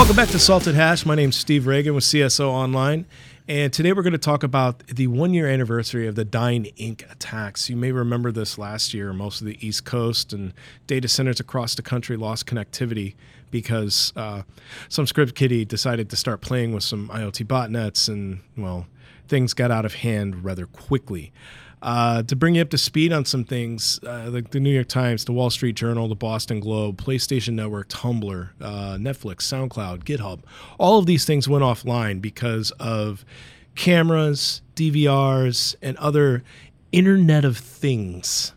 Welcome back to Salted Hash. My name's Steve Ragan with CSO Online. And today we're going to talk about the one year anniversary of the Dyn Inc. attacks. You may remember this last year. Most of the East Coast and data centers across the country lost connectivity because uh, some script kiddie decided to start playing with some IoT botnets, and, well, things got out of hand rather quickly. Uh, to bring you up to speed on some things, uh, like the New York Times, the Wall Street Journal, the Boston Globe, PlayStation Network, Tumblr, uh, Netflix, SoundCloud, GitHub, all of these things went offline because of cameras, DVRs, and other Internet of Things.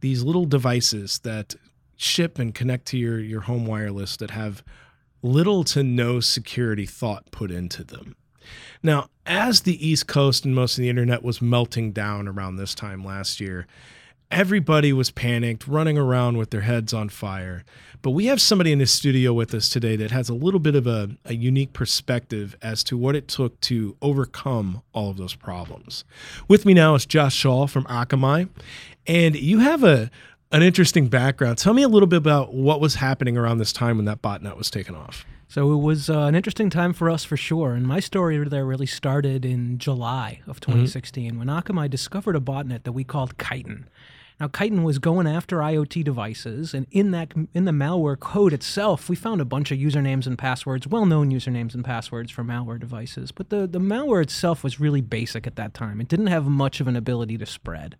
These little devices that ship and connect to your, your home wireless that have little to no security thought put into them. Now, as the East Coast and most of the internet was melting down around this time last year, everybody was panicked, running around with their heads on fire. But we have somebody in the studio with us today that has a little bit of a, a, unique perspective as to what it took to overcome all of those problems. With me now is Josh Shaul from Akamai. And you have a an interesting background. Tell me a little bit about what was happening around this time when that botnet was taken off. So it was uh, an interesting time for us for sure. And my story there really started in July of 2016 mm-hmm. when Akamai discovered a botnet that we called Kyten. Now, Kyten was going after IoT devices, and in that in the malware code itself, we found a bunch of usernames and passwords, well-known usernames and passwords for malware devices. But the, the malware itself was really basic at that time. It didn't have much of an ability to spread.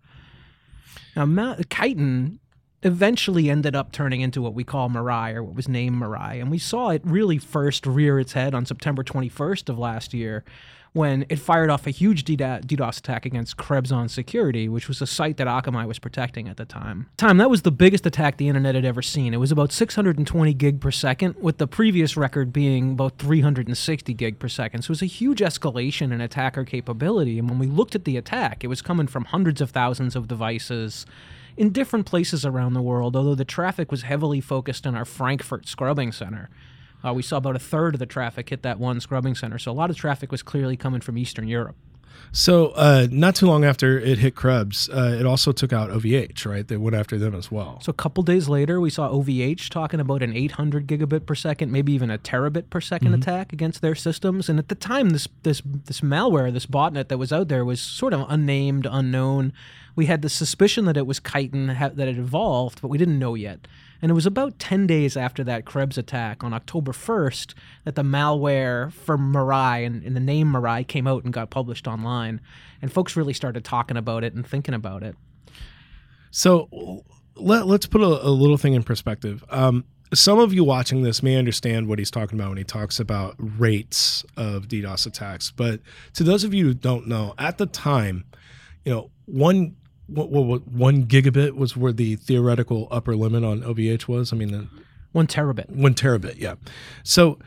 Now, Ma- Kyten eventually ended up turning into what we call Mirai, or what was named Mirai. And we saw it really first rear its head on September 21st of last year when it fired off a huge DDoS attack against Krebs on Security, which was a site that Akamai was protecting at the time. Time that was the biggest attack the internet had ever seen. It was about 620 gig per second, with the previous record being about 360 gig per second. So it was a huge escalation in attacker capability. And when we looked at the attack, it was coming from hundreds of thousands of devices in different places around the world, although the traffic was heavily focused in our Frankfurt scrubbing center. Uh, we saw about a third of the traffic hit that one scrubbing center. So a lot of traffic was clearly coming from Eastern Europe. So, uh, not too long after it hit Krebs, uh, it also took out OVH, right? They went after them as well. So, a couple days later, we saw OVH talking about an 800 gigabit per second, maybe even a terabit per 2nd mm-hmm. attack against their systems. And at the time, this this this malware, this botnet that was out there, was sort of unnamed, unknown. We had the suspicion that it was Kyten, that it evolved, but we didn't know yet. And it was about 10 days after that Krebs attack on October 1st that the malware for Mirai and, and the name Mirai came out and got published online. And folks really started talking about it and thinking about it. So let, us put a, a, little thing in perspective. Um, some of you watching this may understand what he's talking about when he talks about rates of DDoS attacks. But to those of you who don't know, at the time, you know, one what, what, what, one gigabit was where the theoretical upper limit on OVH was. I mean, the, one terabit. One terabit, yeah. So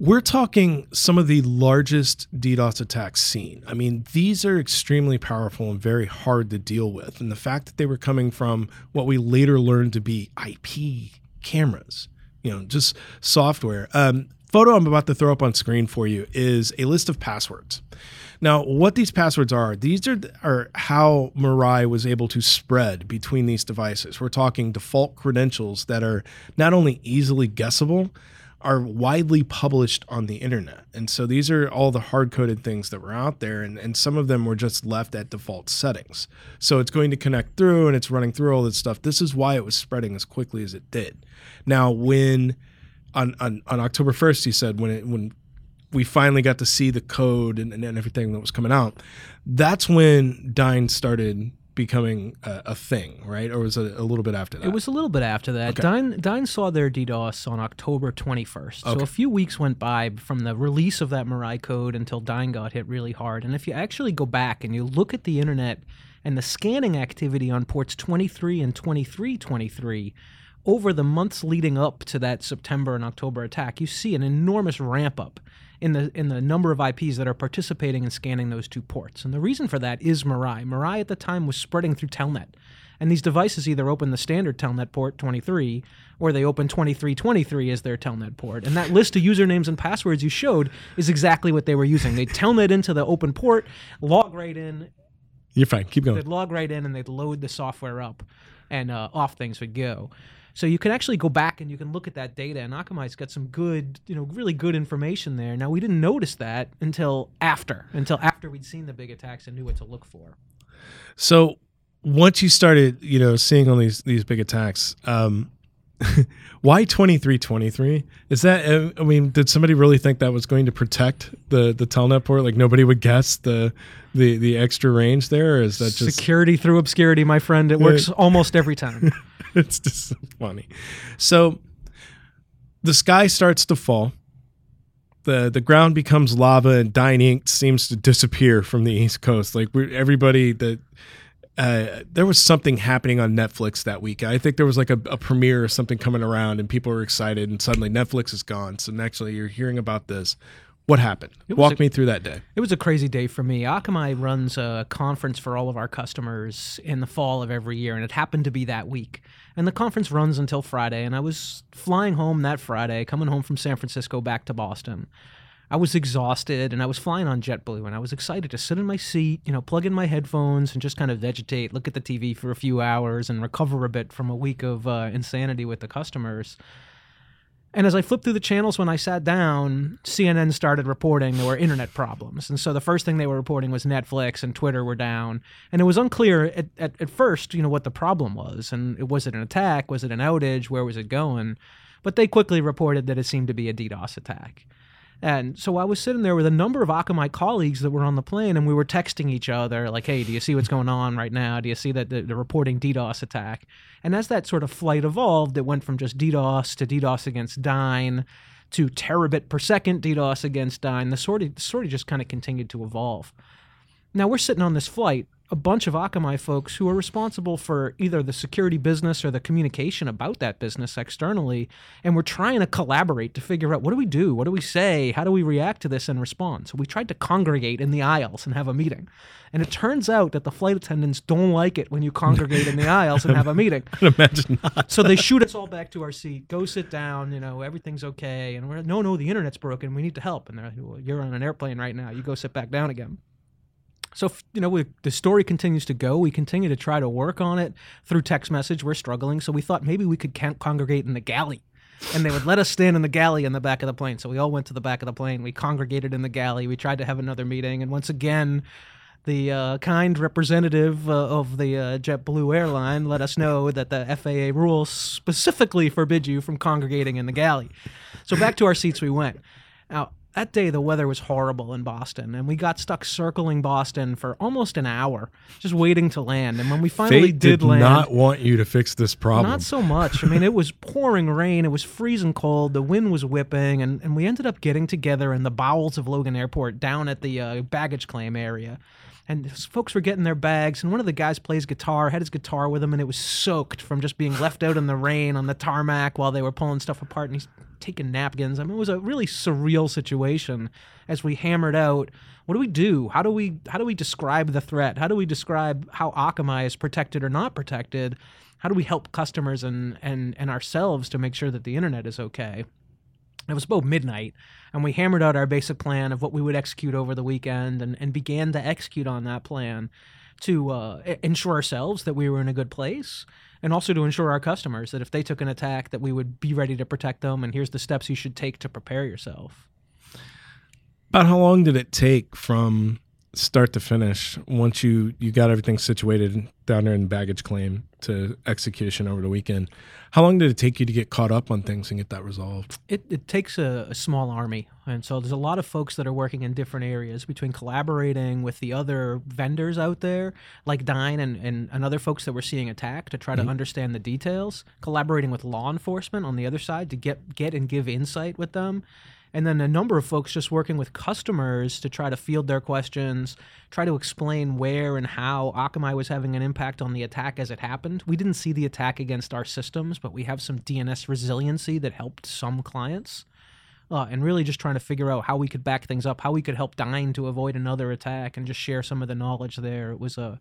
we're talking some of the largest DDoS attacks seen. I mean, these are extremely powerful and very hard to deal with. And the fact that they were coming from what we later learned to be IP cameras, you know, just software. Um, photo I'm about to throw up on screen for you is a list of passwords. Now, what these passwords are, these are, are how Mirai was able to spread between these devices. We're talking default credentials that are not only easily guessable, are widely published on the internet. And so these are all the hard coded things that were out there, and, and some of them were just left at default settings. So it's going to connect through and it's running through all this stuff. This is why it was spreading as quickly as it did. Now, when on, on, on October 1st, he said, when it, when we finally got to see the code and, and everything that was coming out, that's when Dyn started becoming a, a, thing, right? Or was it a little bit after that? It was a little bit after that. Okay. Dyn, Dyn saw their DDoS on October 21st. Okay. So a few weeks went by from the release of that Mirai code until Dyn got hit really hard. And if you actually go back and you look at the internet and the scanning activity on ports 23 and 2323, over the months leading up to that September and October attack, you see an enormous ramp up in the in the number of IPs that are participating in scanning those two ports. And the reason for that is Mirai. Mirai at the time was spreading through Telnet. And these devices either open the standard Telnet port 23 or they open 2323 as their Telnet port. And that list of usernames and passwords you showed is exactly what they were using. They'd Telnet into the open port, log right in. You're fine. Keep going. They'd log right in and they'd load the software up and uh, off things would go. So you can actually go back and you can look at that data, and Akamai's got some good, you know, really good information there. Now we didn't notice that until after, until after we'd seen the big attacks and knew what to look for. So once you started, you know, seeing all these these big attacks, um, why twenty three twenty three? Is that? uh, I mean, did somebody really think that was going to protect the the telnet port? Like nobody would guess the the the extra range there, or is that just Security through obscurity, my friend. It works almost every time. it's just so funny. So the sky starts to fall. The the ground becomes lava and Dyn Inc. seems to disappear from the East Coast. Like everybody that uh, there was something happening on Netflix that week. I think there was like a, a premiere or something coming around, and people were excited. And suddenly Netflix is gone. So naturally, you're hearing about this. What happened? Walk a- me through that day. It was a crazy day for me. Akamai runs a conference for all of our customers in the fall of every year, and it happened to be that week. And the conference runs until Friday, and I was flying home that Friday, coming home from San Francisco back to Boston. I was exhausted, and I was flying on JetBlue, and I was excited to sit in my seat, you know, plug in my headphones, and just kind of vegetate, look at the TV for a few hours, and recover a bit from a week of uh, insanity with the customers. And as I flipped through the channels when I sat down, CNN started reporting there were internet problems. And so the first thing they were reporting was Netflix and Twitter were down. And it was unclear at, at, at first, you know, what the problem was. And was it an attack? Was it an outage? Where was it going? But they quickly reported that it seemed to be a DDoS attack. And so I was sitting there with a number of Akamai colleagues that were on the plane, and we were texting each other, like, hey, do you see what's going on right now? Do you see that the, the reporting DDoS attack? And as that sort of flight evolved, it went from just DDoS to DDoS against Dyn to terabit per second DDoS against Dyn. The sort of, the story just kind of continued to evolve. Now we're sitting on this flight, a bunch of Akamai folks who are responsible for either the security business or the communication about that business externally, and we're trying to collaborate to figure out what do we do, what do we say, how do we react to this and respond. So we tried to congregate in the aisles and have a meeting, and it turns out that the flight attendants don't like it when you congregate in the aisles and have a meeting. Imagine not. So they shoot us all back to our seat. Go sit down. You know everything's okay. And we're like, no, no, the internet's broken. We need to help. And they're like, well, you're on an airplane right now. You go sit back down again. So you know, we, the story continues to go. We continue to try to work on it through text message. We're struggling, so we thought maybe we could congregate in the galley, and they would let us stand in the galley in the back of the plane. So we all went to the back of the plane. We congregated in the galley. We tried to have another meeting, and once again, the uh, kind representative uh, of the uh, JetBlue airline let us know that the FAA rules specifically forbid you from congregating in the galley. So back to our seats we went. Now, that day the weather was horrible in Boston, and we got stuck circling Boston for almost an hour, just waiting to land. And when we finally Fate did, did land, not want you to fix this problem. not so much. I mean, it was pouring rain. It was freezing cold. The wind was whipping, and, and we ended up getting together in the bowels of Logan Airport down at the uh, baggage claim area. And folks were getting their bags, and one of the guys plays guitar, had his guitar with him, and it was soaked from just being left out in the rain on the tarmac while they were pulling stuff apart. And he's taking napkins. I mean, it was a really surreal situation as we hammered out what do we do? How do we how do we describe the threat? How do we describe how Akamai is protected or not protected? How do we help customers and and and ourselves to make sure that the internet is okay? It was about midnight, and we hammered out our basic plan of what we would execute over the weekend and, and began to execute on that plan to uh, ensure ourselves that we were in a good place and also to ensure our customers that if they took an attack that we would be ready to protect them and here's the steps you should take to prepare yourself. About how long did it take from start to finish once you you got everything situated down there in baggage claim to execution over the weekend? How long did it take you to get caught up on things and get that resolved? it, it takes a, a small army and so there's a lot of folks that are working in different areas between collaborating with the other vendors out there like Dyn and, and, and other folks that we're seeing attack to try to mm-hmm. understand the details collaborating with law enforcement on the other side to get get and give insight with them and then a number of folks just working with customers to try to field their questions, try to explain where and how Akamai was having an impact on the attack as it happened. We didn't see the attack against our systems, but we have some DNS resiliency that helped some clients. Uh, and really just trying to figure out how we could back things up, how we could help Dyn to avoid another attack, and just share some of the knowledge there. It was a,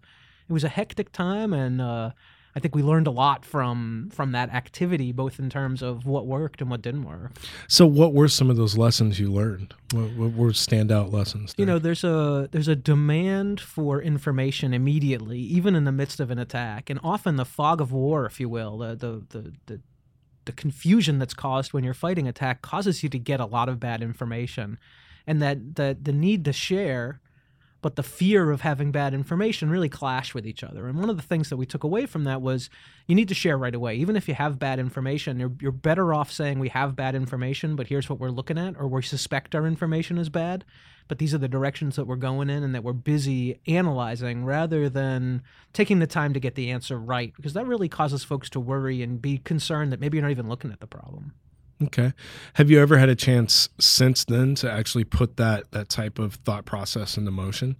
it was a hectic time, and uh, I think we learned a lot from from that activity, both in terms of what worked and what didn't work. So, what were some of those lessons you learned? What, what were standout lessons? you know there's a there's a demand for information immediately even in the midst of an attack and often the fog of war if you will the the the, the the confusion that's caused when you're fighting attack causes you to get a lot of bad information, and that the the need to share but the fear of having bad information really clash with each other. And one of the things that we took away from that was you need to share right away. Even if you have bad information, you're, you're better off saying we have bad information, but here's what we're looking at, or we suspect our information is bad, but these are the directions that we're going in and that we're busy analyzing rather than taking the time to get the answer right, because that really causes folks to worry and be concerned that maybe you're not even looking at the problem. Okay. Have you ever had a chance since then to actually put that that type of thought process into motion?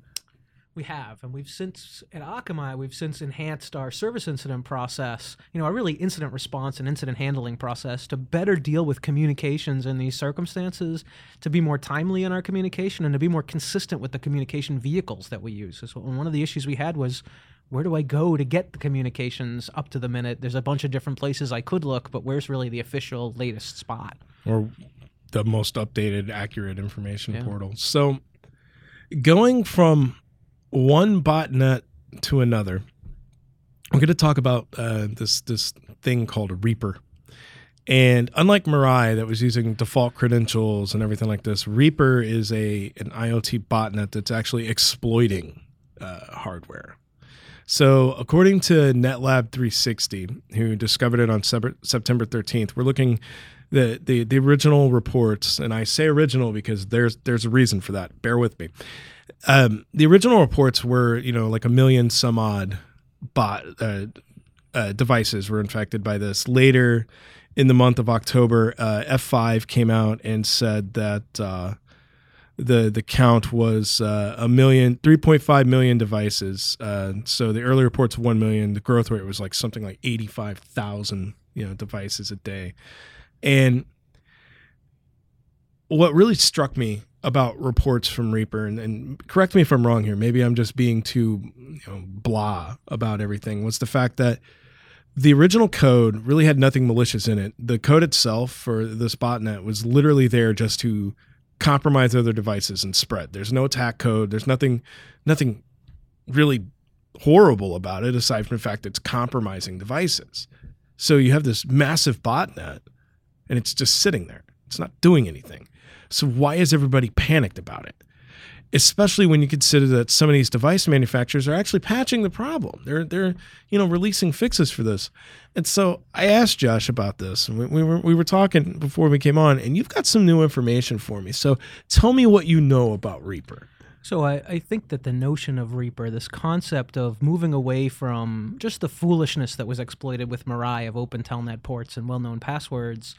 We have, and we've since at Akamai, we've since enhanced our service incident process, you know, our really incident response and incident handling process to better deal with communications in these circumstances, to be more timely in our communication, and to be more consistent with the communication vehicles that we use. So one of the issues we had was where do I go to get the communications up to the minute? There's a bunch of different places I could look, but where's really the official latest spot? Or the most updated, accurate information yeah. portal. So going from one botnet to another, we're going to talk about uh, this this thing called Reaper. And unlike Mirai that was using default credentials and everything like this, Reaper is a an IoT botnet that's actually exploiting uh, hardware. So, according to NetLab 360, who discovered it on September 13th, we're looking the, the the original reports, and I say original because there's there's a reason for that. Bear with me. Um, the original reports were, you know, like a million some odd bot uh, uh, devices were infected by this. Later in the month of October, uh, F5 came out and said that uh, the the count was uh, a million, 3.5 million devices. Uh, so the early reports 1 million. The growth rate was like something like 85,000 you know devices a day. And what really struck me about reports from Reaper, and, and, correct me if I'm wrong here, maybe I'm just being too you know, blah about everything, was the fact that the original code really had nothing malicious in it. The code itself for this botnet was literally there just to compromise other devices and spread. There's no attack code. There's nothing nothing really horrible about it aside from the fact it's compromising devices. So you have this massive botnet and it's just sitting there. It's not doing anything. So why is everybody panicked about it? Especially when you consider that some of these device manufacturers are actually patching the problem. They're they're you know releasing fixes for this. And so I asked Josh about this, and we, we, were we were talking before we came on, and you've got some new information for me. So tell me what you know about Reaper. So I, I think that the notion of Reaper, this concept of moving away from just the foolishness that was exploited with Mirai of open telnet ports and well-known passwords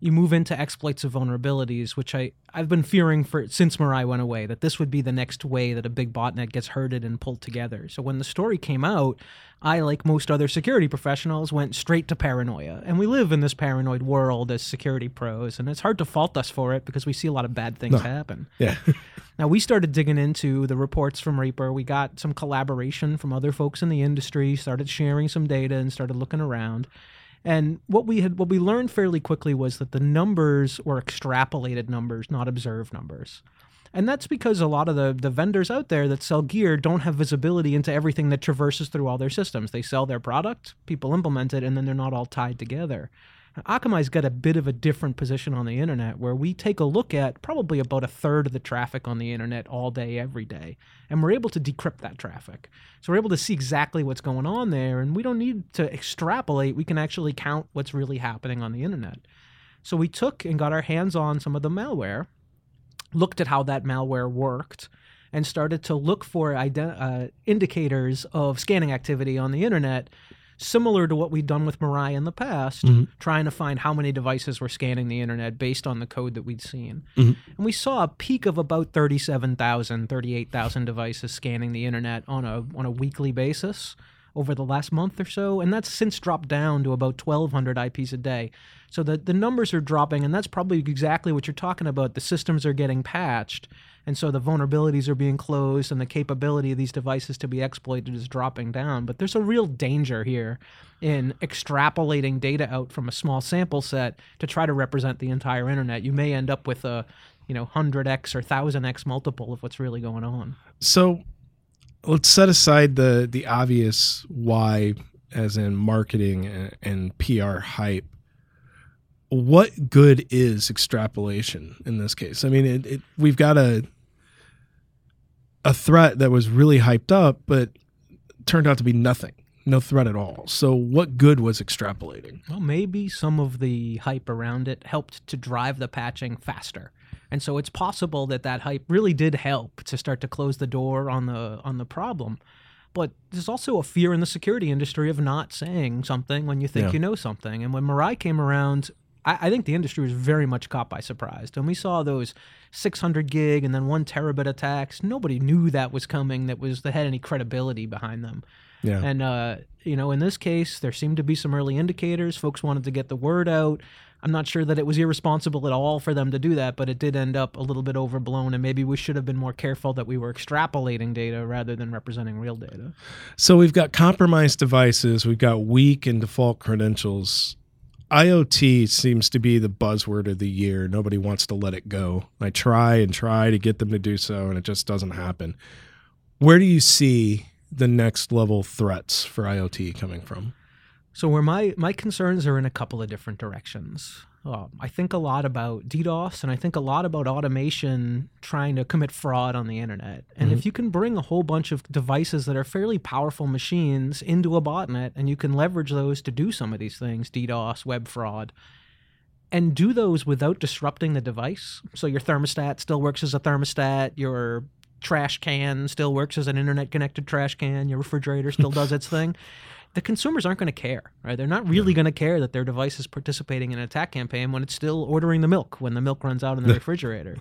you move into exploits of vulnerabilities, which I, I've been fearing for since Mirai went away, that this would be the next way that a big botnet gets herded and pulled together. So when the story came out, I, like most other security professionals, went straight to paranoia. And we live in this paranoid world as security pros, and it's hard to fault us for it because we see a lot of bad things no. happen. Yeah. now we started digging into the reports from Reaper. We got some collaboration from other folks in the industry, started sharing some data and started looking around. And what we had what we learned fairly quickly was that the numbers were extrapolated numbers, not observed numbers. And that's because a lot of the, the vendors out there that sell gear don't have visibility into everything that traverses through all their systems. They sell their product, people implement it, and then they're not all tied together. Akamai's got a bit of a different position on the internet where we take a look at probably about a third of the traffic on the internet all day, every day. And we're able to decrypt that traffic. So we're able to see exactly what's going on there. And we don't need to extrapolate. We can actually count what's really happening on the internet. So we took and got our hands on some of the malware, looked at how that malware worked, and started to look for ident- uh, indicators of scanning activity on the internet similar to what we'd done with Mirai in the past, mm-hmm. trying to find how many devices were scanning the internet based on the code that we'd seen. Mm-hmm. And we saw a peak of about 37,000, 38,000 devices scanning the internet on a on a weekly basis over the last month or so, and that's since dropped down to about 1,200 IPs a day. So the, the numbers are dropping, and that's probably exactly what you're talking about. The systems are getting patched, and so the vulnerabilities are being closed and the capability of these devices to be exploited is dropping down. But there's a real danger here in extrapolating data out from a small sample set to try to represent the entire internet. You may end up with a you know 100x or 1000x multiple of what's really going on. So let's set aside the the obvious why as in marketing and, and PR hype what good is extrapolation in this case? I mean, it, it, we've got a a threat that was really hyped up, but turned out to be nothing, no threat at all. So, what good was extrapolating? Well, maybe some of the hype around it helped to drive the patching faster. And so it's possible that that hype really did help to start to close the door on the on the problem. But there's also a fear in the security industry of not saying something when you think Yeah. you know something. And when Mirai came around, I, I think the industry was very much caught by surprise. And we saw those 600 gig and then one terabit attacks. Nobody knew that was coming. That was that had any credibility behind them. Yeah. And uh, you know, in this case, there seemed to be some early indicators. Folks wanted to get the word out. I'm not sure that it was irresponsible at all for them to do that, but it did end up a little bit overblown, and maybe we should have been more careful that we were extrapolating data rather than representing real data. So we've got compromised devices, we've got weak and default credentials. IoT seems to be the buzzword of the year. Nobody wants to let it go. I try and try to get them to do so, and it just doesn't happen. Where do you see the next level threats for IoT coming from? So where my my concerns are in a couple of different directions. Um, I think a lot about DDoS, and I think a lot about automation trying to commit fraud on the internet. And if you can bring a whole bunch of devices that are fairly powerful machines into a botnet, and you can leverage those to do some of these things, DDoS, web fraud, and do those without disrupting the device. So your thermostat still works as a thermostat. Your trash can still works as an internet connected trash can. Your refrigerator still does its thing. The consumers aren't going to care, right? They're not really going to care that their device is participating in an attack campaign when it's still ordering the milk when the milk runs out in the refrigerator.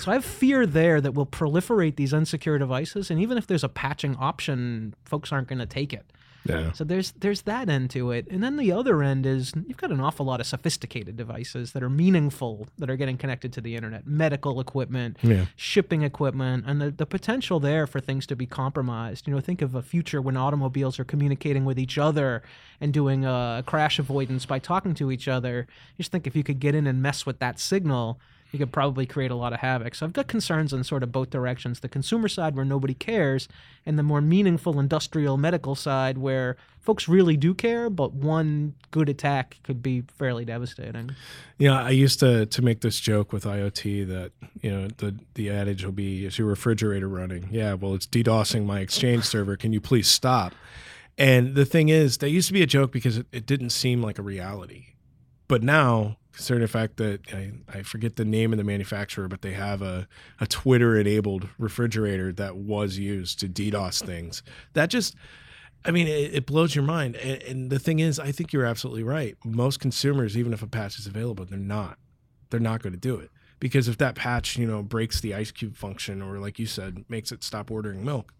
So I have fear there that we'll proliferate these unsecure devices, and even if there's a patching option, folks aren't going to take it. Yeah. So there's there's that end to it, and then the other end is you've got an awful lot of sophisticated devices that are meaningful that are getting connected to the internet, medical equipment, Yeah. shipping equipment, and the, the potential there for things to be compromised. You know, think of a future when automobiles are communicating with each other and doing uh, crash avoidance by talking to each other. Just think if you could get in and mess with that signal. You could probably create a lot of havoc. So I've got concerns in sort of both directions. The consumer side, where nobody cares, and the more meaningful industrial medical side, where folks really do care, but one good attack could be fairly devastating. Yeah, I used to to make this joke with IoT that you know the the adage will be is your refrigerator running? Yeah, well it's DDoSing my Exchange server. Can you please stop? And the thing is, that used to be a joke because it, it didn't seem like a reality, but now considering the fact that I, I forget the name of the manufacturer, but they have a, a Twitter enabled refrigerator that was used to DDoS things. That just I mean, it, it blows your mind. And, and the thing is, I think you're absolutely right. Most consumers, even if a patch is available, they're not. They're not going to do it because if that patch, you know, breaks the ice cube function or, like you said, makes it stop ordering milk,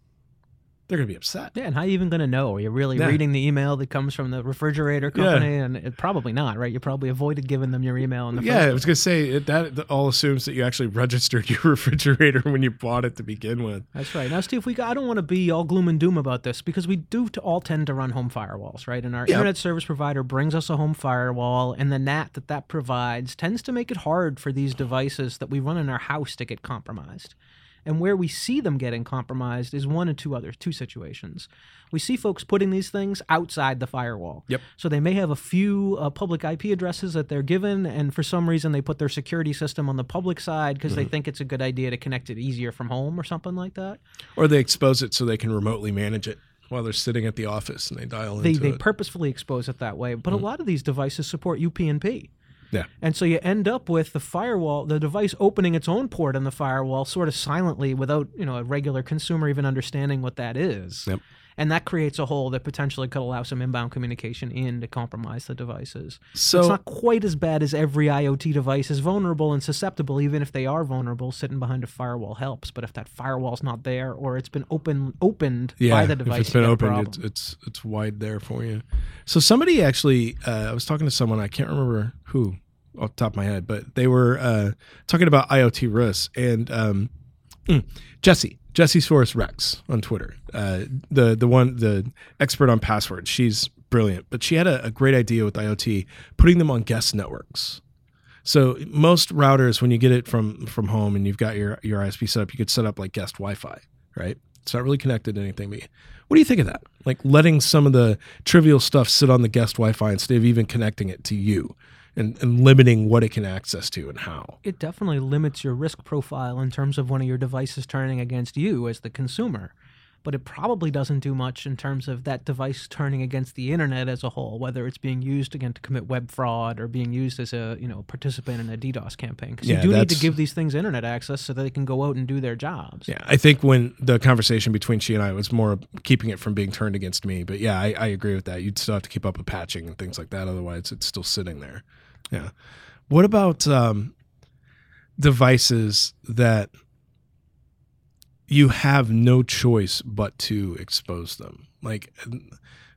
they're going to be upset. Yeah, and how are you even going to know? Are you really Yeah. reading the email that comes from the refrigerator Yeah. company? And it, probably not, right? You probably avoided giving them your email in the Yeah, I was going to say it, that all assumes that you actually registered your refrigerator when you bought it to begin with. That's right. Now, Steve, we got, I don't want to be all gloom and doom about this because we do to all tend to run home firewalls, right? And our Yep. internet service provider brings us a home firewall, and the NAT that that provides tends to make it hard for these devices that we run in our house to get compromised. And where we see them getting compromised is one of two other two situations. We see folks putting these things outside the firewall. Yep. So they may have a few uh, public IP addresses that they're given, and for some reason they put their security system on the public side because they think it's a good idea to connect it easier from home or something like that. Or they expose it so they can remotely manage it while they're sitting at the office and they dial They, into they it. purposefully expose it that way, but a lot of these devices support UPnP. Yeah. And so you end up with the firewall, the device opening its own port in the firewall sort of silently without, you know, a regular consumer even understanding what that is. Yep. And that creates a hole that potentially could allow some inbound communication in to compromise the devices. So it's not quite as bad as every IoT device is vulnerable and susceptible, even if they are vulnerable. Sitting behind a firewall helps, but if that firewall's not there or it's been open opened yeah, by the device, if it's been opened, it's, it's it's wide there for you. So somebody actually, uh, I was talking to someone I can't remember who off the top of my head, but they were uh, talking about IoT risks and um, mm, Jesse. Jessysaurusrex on Twitter, uh, the the one the expert on passwords. She's brilliant, but she had a, a great idea with IoT, putting them on guest networks. So most routers, when you get it from from home and you've got your your ISP set up, you could set up like guest Wi-Fi, right? It's not really connected to anything. But what do you think of that? Like letting some of the trivial stuff sit on the guest Wi-Fi instead of even connecting it to you. And, and limiting what it can access to and how. It definitely limits your risk profile in terms of one of your devices turning against you as the consumer but it probably doesn't do much in terms of that device turning against the internet as a whole, whether it's being used again to commit web fraud or being used as a you know participant in a DDoS campaign. Because Yeah, you do need to give these things internet access so that they can go out and do their jobs. Yeah, I think when the conversation between she and I was more keeping it from being turned against me, but yeah, I, I agree with that. You'd still have to keep up with patching and things like that. Otherwise, it's still sitting there. Yeah. What about um, devices that you have no choice but to expose them? Like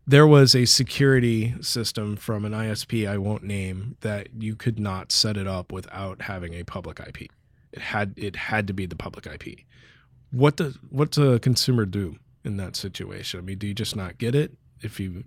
there was a security system from an ISP I won't name that you could not set it up without having a public IP. It had it had to be the public IP. What does what's a consumer do in that situation? I mean, do you just not get it if you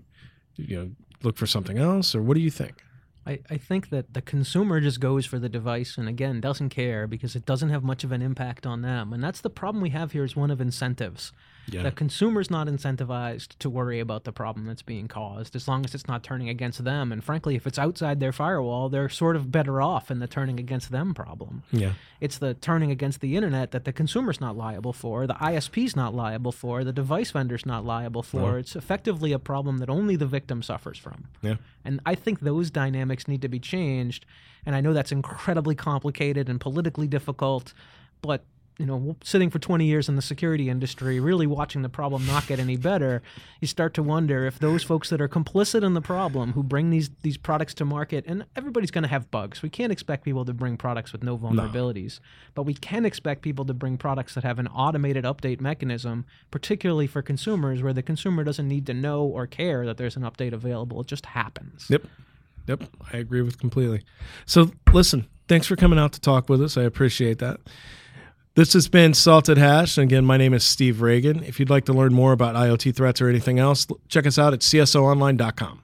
you know look for something else, or what do you think? I, I think that the consumer just goes for the device and again doesn't care because it doesn't have much of an impact on them. And that's the problem we have here is one of incentives. Yeah, The consumer's not incentivized to worry about the problem that's being caused as long as it's not turning against them. And frankly, if it's outside their firewall, they're sort of better off in the turning against them problem. yeah, It's the turning against the internet that the consumer's not liable for, the ISP's not liable for, the device vendor's not liable for. No. It's effectively a problem that only the victim suffers from. yeah. And I think those dynamics need to be changed. And I know that's incredibly complicated and politically difficult, but you know, sitting for 20 years in the security industry, really watching the problem not get any better, you start to wonder if those folks that are complicit in the problem, who bring these these products to market, and everybody's going to have bugs. We can't expect people to bring products with no vulnerabilities, but we can expect people to bring products that have an automated update mechanism, particularly for consumers, where the consumer doesn't need to know or care that there's an update available. It just happens. Yep. Yep. I agree with completely. So listen, thanks for coming out to talk with us. I appreciate that. This has been Salted Hash. And again, my name is Steve Ragan. If you'd like to learn more about IoT threats or anything else, check us out at csoonline.com.